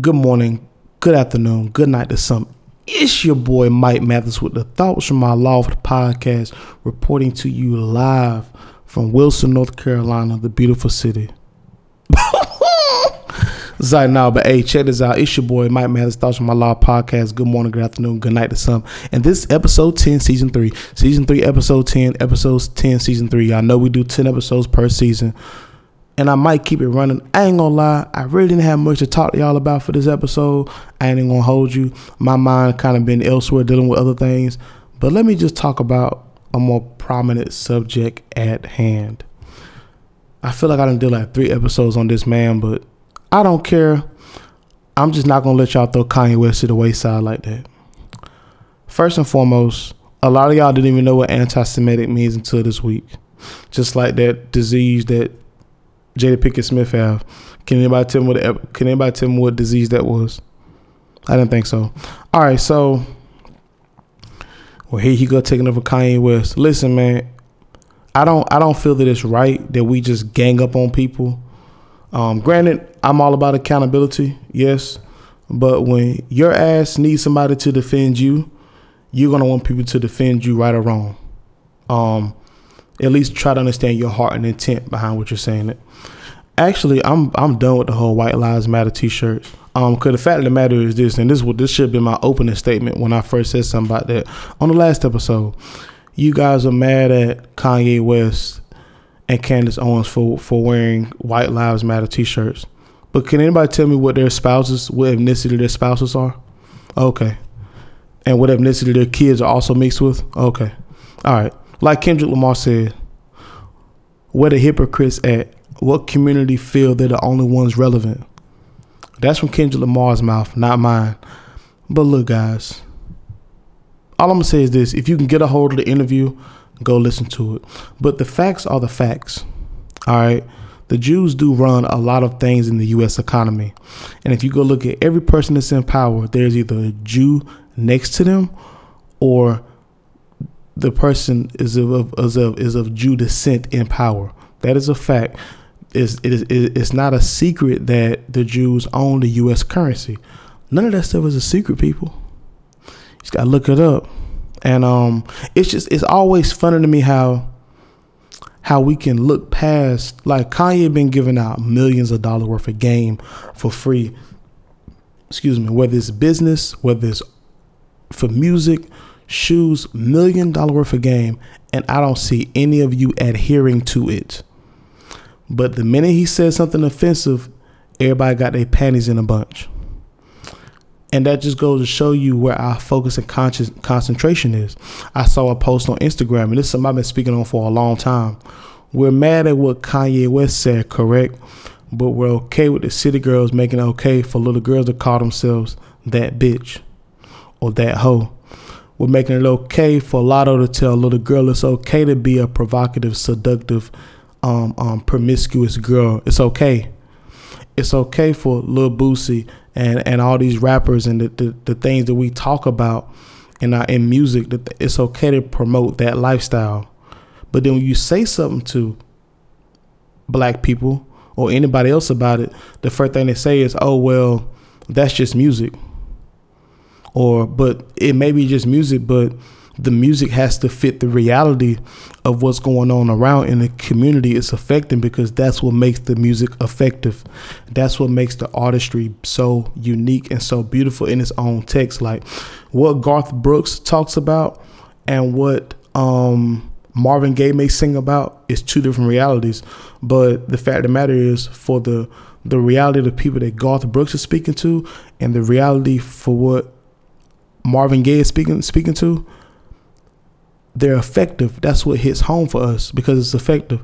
good morning, good afternoon, good night to some. It's your boy Mike Mathis with the Thoughts from My Loft podcast, reporting to you live from Wilson, North Carolina, the beautiful city. Zay now, but hey, check this out. It's your boy Mike Mathis, Thoughts from My Loft podcast. Good morning, good afternoon, good night to some. And this is episode 10, season 3. Season 3, episode 10, episodes 10, season 3. I know we do 10 episodes per season and I might keep it running. I ain't gonna lie, I really didn't have much to talk to y'all about for this episode. I ain't gonna hold you. My mind kind of been elsewhere dealing with other things. But let me just talk about a more prominent subject at hand. I feel like I done did like three episodes on this man, but I don't care. I'm just not gonna let y'all throw Kanye West to the wayside like that. First and foremost, a lot of y'all didn't even know what anti-Semitic means until this week. Just like that disease that Jada Pinkett Smith have? Can anybody tell me what? Can anybody tell me what disease that was? I didn't think so. All right, so well, here he go taking over Kanye West. Listen, man, I don't I don't feel that it's right that we just gang up on people. Um, granted, I'm all about accountability, yes, but when your ass needs somebody to defend you, you're gonna want people to defend you right or wrong. Um, at least try to understand your heart and intent behind what you're saying. It. Actually, I'm I'm done with the whole White Lives Matter T-shirts. Um, cause the fact of the matter is this, and this what this should been my opening statement when I first said something about that on the last episode. You guys are mad at Kanye West and Candace Owens for for wearing White Lives Matter T-shirts, but can anybody tell me what their spouses, what ethnicity their spouses are? Okay, and what ethnicity their kids are also mixed with? Okay, all right. Like Kendrick Lamar said, where the hypocrites at? What community feel they're the only ones relevant? That's from Kendrick Lamar's mouth, not mine. But look, guys, all I'm gonna say is this: if you can get a hold of the interview, go listen to it. But the facts are the facts. All right. The Jews do run a lot of things in the U.S. economy. And if you go look at every person that's in power, there's either a Jew next to them or the person is of, is of, is of Jew descent in power. That is a fact. It's, it is, it's not a secret that the Jews own the U.S. currency. None of that stuff is a secret, people. You just gotta look it up. And um, it's just it's always funny to me how how we can look past like Kanye been giving out millions of dollars worth of game for free. Excuse me, whether it's business, whether it's for music, shoes, million dollar worth of game, and I don't see any of you adhering to it. But the minute he says something offensive, everybody got their panties in a bunch. And that just goes to show you where our focus and conscious concentration is. I saw a post on Instagram, and this is something I've been speaking on for a long time. We're mad at what Kanye West said, correct? But we're okay with the city girls making it okay for little girls to call themselves that bitch or that hoe. We're making it okay for Latto to tell little girl it's okay to be a provocative, seductive, um, um, promiscuous girl. It's okay. It's okay for Lil Boosie and, and all these rappers and the, the, the things that we talk about in our in music. That it's okay to promote that lifestyle. But then when you say something to black people or anybody else about it, the first thing they say is, "Oh well, that's just music." Or, but it may be just music, but the music has to fit the reality of what's going on around in the community it's affecting because that's what makes the music effective. That's what makes the artistry so unique and so beautiful in its own text. Like what garth brooks talks about and what um, marvin gaye may sing about is two different realities. But the fact of the matter is for the the reality of the people that garth brooks is speaking to and the reality for what marvin gaye is speaking speaking to they're effective. That's what hits home for us because it's effective.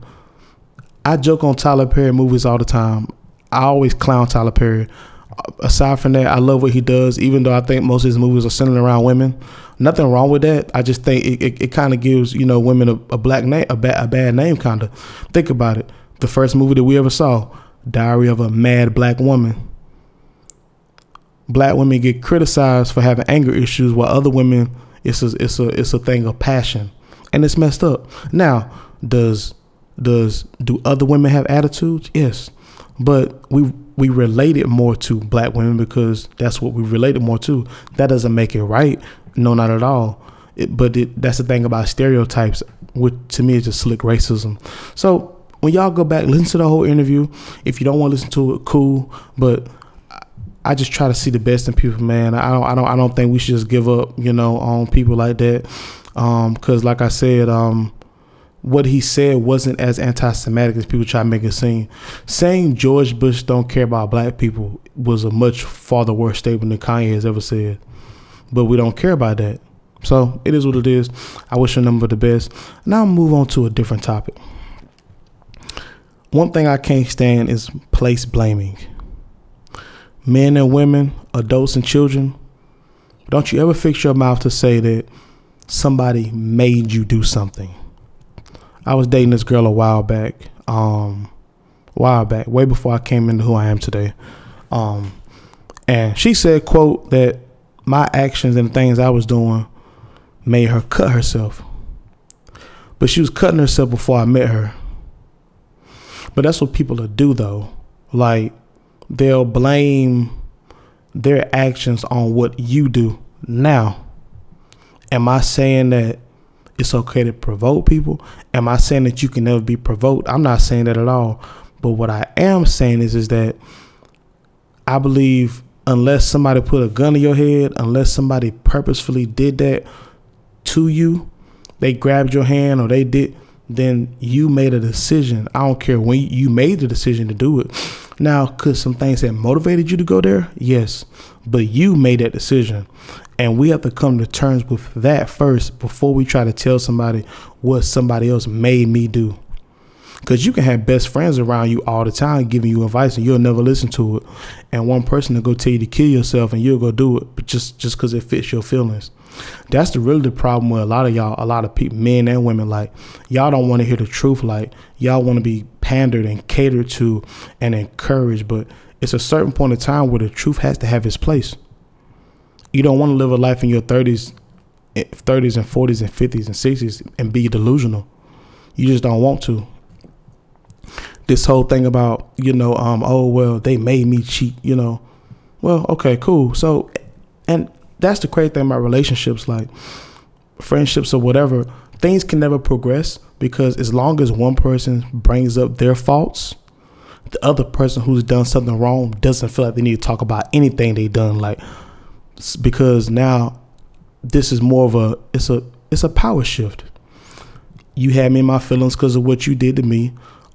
I joke on Tyler Perry movies all the time. I always clown Tyler Perry. Uh, aside from that, I love what he does, even though I think most of his movies are centered around women. Nothing wrong with that. I just think it, it, it kind of gives, you know, women a, a black name, a, ba- a bad name, kind of. Think about it. The first movie that we ever saw, Diary of a Mad Black Woman. Black women get criticized for having anger issues while other women it's a it's a it's a thing of passion, and it's messed up. Now, does does do other women have attitudes? Yes, but we we related more to black women because that's what we related more to. That doesn't make it right. No, not at all. It, but it, that's the thing about stereotypes, which to me is just slick racism. So when y'all go back, listen to the whole interview. If you don't want to listen to it, cool. But I just try to see the best in people, man. I don't, I don't, I don't think we should just give up, you know, on people like that. Um, cause like I said, um, what he said wasn't as anti-Semitic as people try to make it seem. Saying George Bush don't care about black people was a much farther worse statement than Kanye has ever said. But we don't care about that. So it is what it is. I wish your number the best. Now move on to a different topic. One thing I can't stand is place blaming. Men and women, adults and children, don't you ever fix your mouth to say that somebody made you do something. I was dating this girl a while back, um, a while back, way before I came into who I am today. Um, and she said, quote, that my actions and things I was doing made her cut herself. But she was cutting herself before I met her. But that's what people do though. Like they'll blame their actions on what you do now. Am I saying that it's okay to provoke people? Am I saying that you can never be provoked? I'm not saying that at all. But what I am saying is is that I believe unless somebody put a gun in your head, unless somebody purposefully did that to you, they grabbed your hand or they did, then you made a decision. I don't care when you made the decision to do it. Now, could some things that motivated you to go there? Yes, but you made that decision. And we have to come to terms with that first before we try to tell somebody what somebody else made me do. Because you can have best friends around you all the time giving you advice and you'll never listen to it. And one person will go tell you to kill yourself and you'll go do it just because it fits your feelings. That's the really the problem with a lot of y'all, a lot of people, men and women. Like y'all don't want to hear the truth. Like y'all want to be pandered and catered to and encouraged. But it's a certain point in time where the truth has to have its place. You don't want to live a life in your 30s, 30s and 40s and 50s and 60s and be delusional. You just don't want to. This whole thing about, you know, um, oh well, they made me cheat, you know. Well, okay, cool. So and that's the crazy thing about relationships, like friendships or whatever. Things can never progress because as long as one person brings up their faults, the other person who's done something wrong doesn't feel like they need to talk about anything they done. Like because now this is more of a it's a it's a power shift. You had me in my feelings because of what you did to me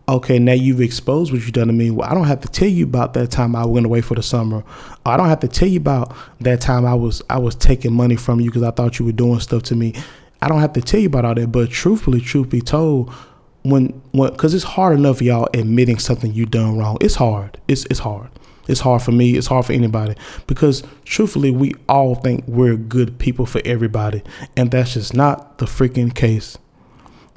okay, now you've exposed what you've done to me. Well, I don't have to tell you about that time I went away for the summer. I don't have to tell you about that time I was I was taking money from you because I thought you were doing stuff to me. I don't have to tell you about all that. But truthfully, truth be told, when when because it's hard enough y'all admitting something you've done wrong. It's hard. It's it's hard. It's hard for me. It's hard for anybody because truthfully, we all think we're good people for everybody, and that's just not the freaking case.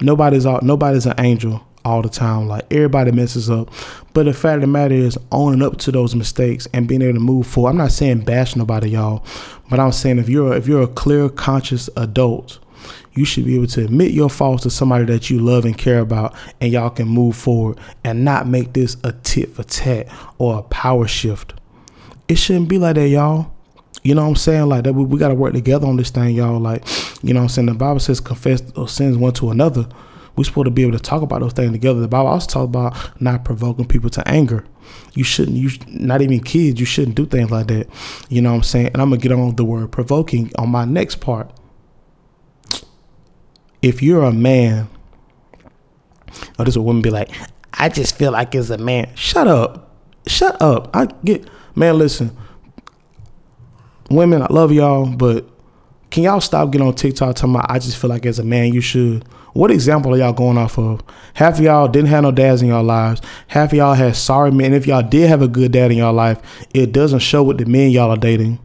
Nobody's all, nobody's an angel all the time. Like everybody messes up. But the fact of the matter is owning up to those mistakes and being able to move forward. I'm not saying bash nobody, y'all, but I'm saying if you're if you're a clear, conscious adult, you should be able to admit your faults to somebody that you love and care about, and y'all can move forward and not make this a tit for tat or a power shift. It shouldn't be like that, y'all. You know what I'm saying? Like that we, we gotta work together on this thing, y'all. Like, you know what I'm saying? The Bible says confess sins one to another we're supposed to be able to talk about those things together. The Bible also talks about not provoking people to anger. You shouldn't, you not even kids, you shouldn't do things like that. You know what I'm saying? And I'm gonna get on the word provoking on my next part. If you're a man, or this woman be like, I just feel like as a man. Shut up. Shut up. I get man, listen. Women, I love y'all, but can y'all stop getting on TikTok talking about I just feel like as a man you should? What example are y'all going off of? Half of y'all didn't have no dads in y'all lives. Half of y'all had sorry men. If y'all did have a good dad in y'all life, it doesn't show with the men y'all are dating.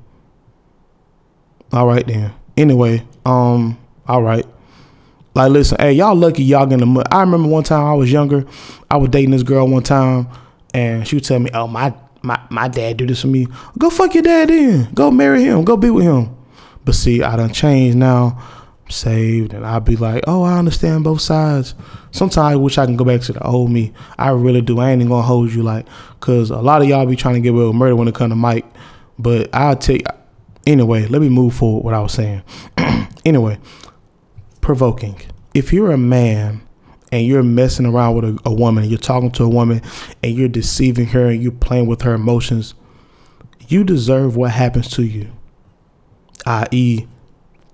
All right then. Anyway, um, all right. Like, listen, hey, y'all lucky y'all getting the money. I remember one time I was younger, I was dating this girl one time, and she would tell me, "Oh, my my my dad do this for me. Go fuck your dad then. Go marry him. Go be with him." But see, I done changed now. I'm saved, and I'll be like, oh, I understand both sides. Sometimes I wish I can go back to the old me. I really do. I ain't even gonna hold you like, cause a lot of y'all be trying to get away with murder when it come to Mike. But I'll take anyway. Let me move forward. What I was saying. anyway, provoking. If you're a man and you're messing around with a, a woman, you're talking to a woman, and you're deceiving her, and you're playing with her emotions, you deserve what happens to you, i.e.,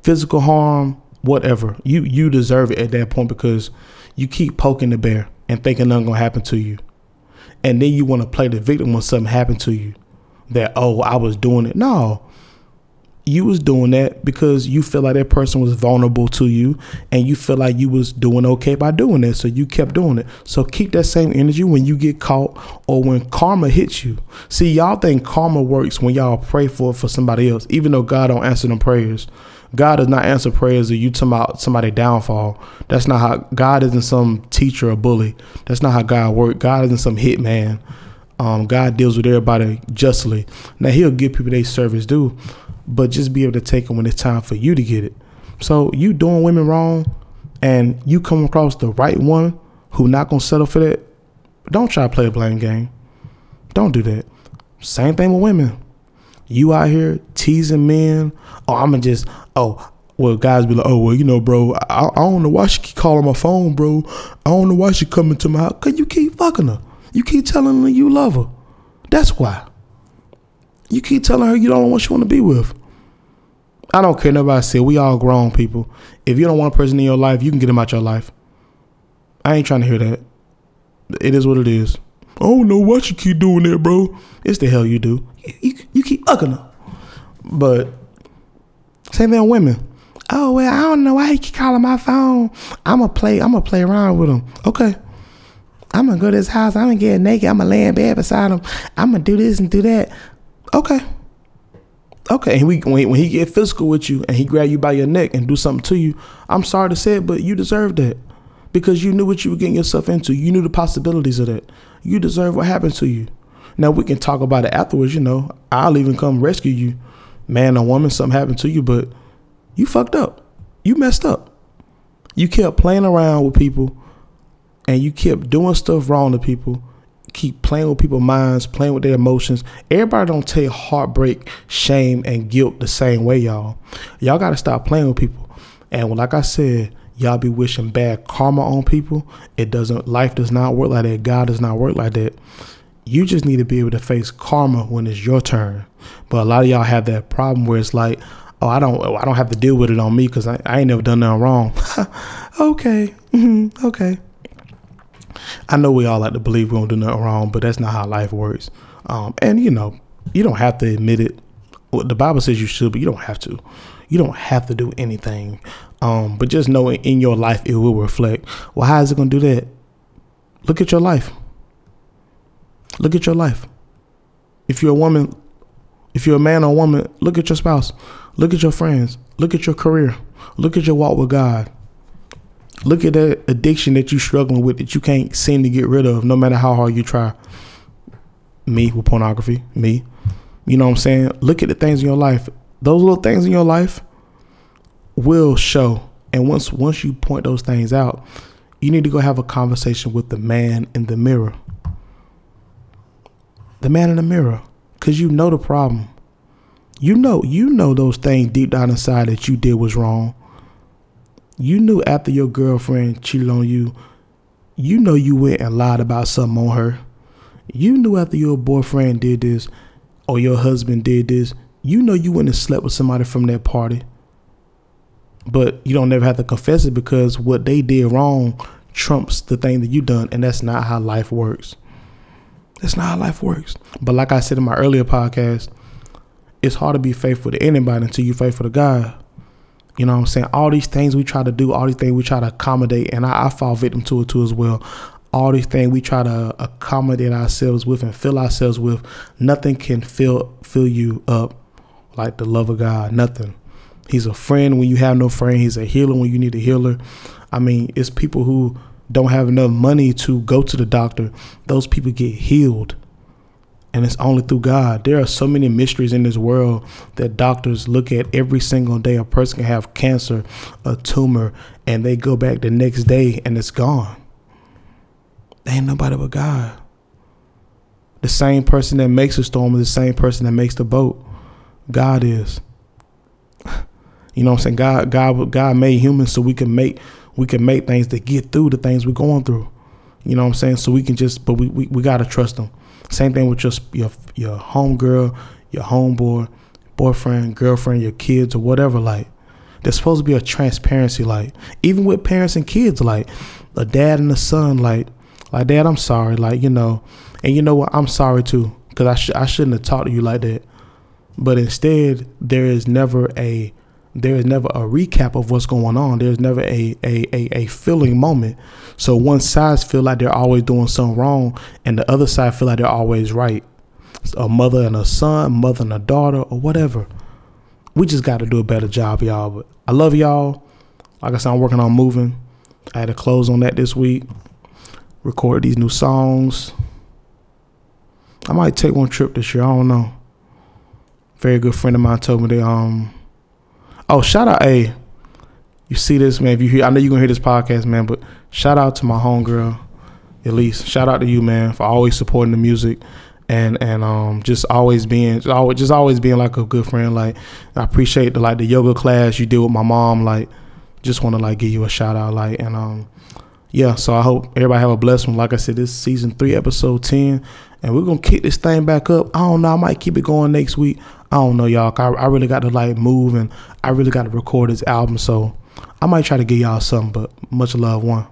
physical harm, whatever. You you deserve it at that point because you keep poking the bear and thinking nothing gonna happen to you. And then you want to play the victim when something happened to you. That, oh, I was doing it. No. You was doing that because you feel like that person was vulnerable to you and you feel like you was doing okay by doing it. So you kept doing it. So keep that same energy when you get caught or when karma hits you. See, y'all think karma works when y'all pray for for somebody else, even though God don't answer them prayers. God does not answer prayers of you talking about somebody downfall. That's not how God isn't some teacher or bully. That's not how God works. God isn't some hitman. Um, God deals with everybody justly. Now He'll give people their service due, but just be able to take it when it's time for you to get it. So you doing women wrong, and you come across the right one who not gonna settle for that. Don't try to play a blame game. Don't do that. Same thing with women. You out here teasing men. Oh, I'ma just oh well, guys be like, oh well, you know, bro, I, I don't know why she keep calling my phone, bro. I don't know why she coming to my house. Cause you keep fucking her. You keep telling her you love her. That's why. You keep telling her you don't know what you want to be with. I don't care nobody say we all grown people. If you don't want a person in your life, you can get him out your life. I ain't trying to hear that. It is what it is. I don't know what you keep doing there, bro. It's the hell you do. You, you, you keep fucking her. But same thing with women. Oh well, I don't know why he keep calling my phone. I'ma play. I'ma play around with him. Okay. I'm gonna go to his house. I'm gonna get naked. I'm gonna lay in bed beside him. I'm gonna do this and do that. Okay. Okay. And we, when, when he get physical with you and he grab you by your neck and do something to you, I'm sorry to say it, but you deserve that because you knew what you were getting yourself into. You knew the possibilities of that. You deserve what happened to you. Now we can talk about it afterwards. You know, I'll even come rescue you, man or woman. Something happened to you, but you fucked up. You messed up. You kept playing around with people and you kept doing stuff wrong to people, keep playing with people's minds, playing with their emotions. Everybody don't take heartbreak, shame, and guilt the same way, y'all. Y'all gotta stop playing with people. And like I said, y'all be wishing bad karma on people. It doesn't life does not work like that. God does not work like that. You just need to be able to face karma when it's your turn. But a lot of y'all have that problem where it's like, oh, I don't, I don't have to deal with it on me because I, I ain't never done nothing wrong. okay, okay. I know we all like to believe we don't do nothing wrong, but that's not how life works. Um, and you know, you don't have to admit it. Well, the Bible says you should, but you don't have to. You don't have to do anything. Um, but just know in your life it will reflect. Well, how is it gonna do that? Look at your life. Look at your life. If you're a woman, if you're a man or woman, look at your spouse. Look at your friends. Look at your career. Look at your walk with God. Look at that addiction that you're struggling with that you can't seem to get rid of, no matter how hard you try. Me with pornography, me. You know what I'm saying? Look at the things in your life. Those little things in your life will show. And once once you point those things out, you need to go have a conversation with the man in the mirror. The man in the mirror. Cause you know the problem. You know, you know those things deep down inside that you did was wrong you knew after your girlfriend cheated on you, you know you went and lied about something on her. You knew after your boyfriend did this or your husband did this, you know you went and slept with somebody from that party. But you don't never have to confess it because what they did wrong trumps the thing that you done, and that's not how life works. That's not how life works. But like I said in my earlier podcast, it's hard to be faithful to anybody until you're faithful to God. You know what I'm saying? All these things we try to do, all these things we try to accommodate, and I, I fall victim to it too as well. All these things we try to accommodate ourselves with and fill ourselves with, nothing can fill fill you up like the love of God. Nothing. He's a friend when you have no friend. He's a healer when you need a healer. I mean, it's people who don't have enough money to go to the doctor. Those people get healed. And it's only through God. There are so many mysteries in this world that doctors look at every single day. A person can have cancer, a tumor, and they go back the next day and it's gone. There ain't nobody but God. The same person that makes a storm is the same person that makes the boat. God is. You know what I'm saying? God, God, God made humans so we can make we can make things to get through the things we're going through. You know what I'm saying? So we can just, but we we, we gotta trust them. Same thing with your your your homegirl, your homeboy, boyfriend, girlfriend, your kids, or whatever. Like, there's supposed to be a transparency. Like, even with parents and kids, like a dad and a son. Like, like dad, I'm sorry. Like, you know, and you know what? I'm sorry too, because I sh- I shouldn't have talked to you like that. But instead, there is never a there is never a recap of what's going on. There's never a, a, a, a, feeling moment. So one side feel like they're always doing something wrong, and the other side feel like they're always right. A mother and a son, mother and a daughter, or whatever. We just got to do a better job, y'all. But I love y'all. Like I said, I'm working on moving. I had to close on that this week. Record these new songs. I might take one trip this year. I don't know. Very good friend of mine told me they um Oh, shout out, hey, you see this, man? If you hear, I know you're gonna hear this podcast, man. But shout out to my homegirl, Elise. Shout out to you, man, for always supporting the music and and um just always being just always, just always being like a good friend. Like I appreciate the like the yoga class you did with my mom. Like just want to like give you a shout out. Like and um yeah. So I hope everybody have a blessed one. Like I said, this season three, episode ten, and we're gonna kick this thing back up. I don't know. I might keep it going next week. I don't know, y'all. I, I really got to like move and I really got to record this album. So I might try to give y'all something, but much love, one.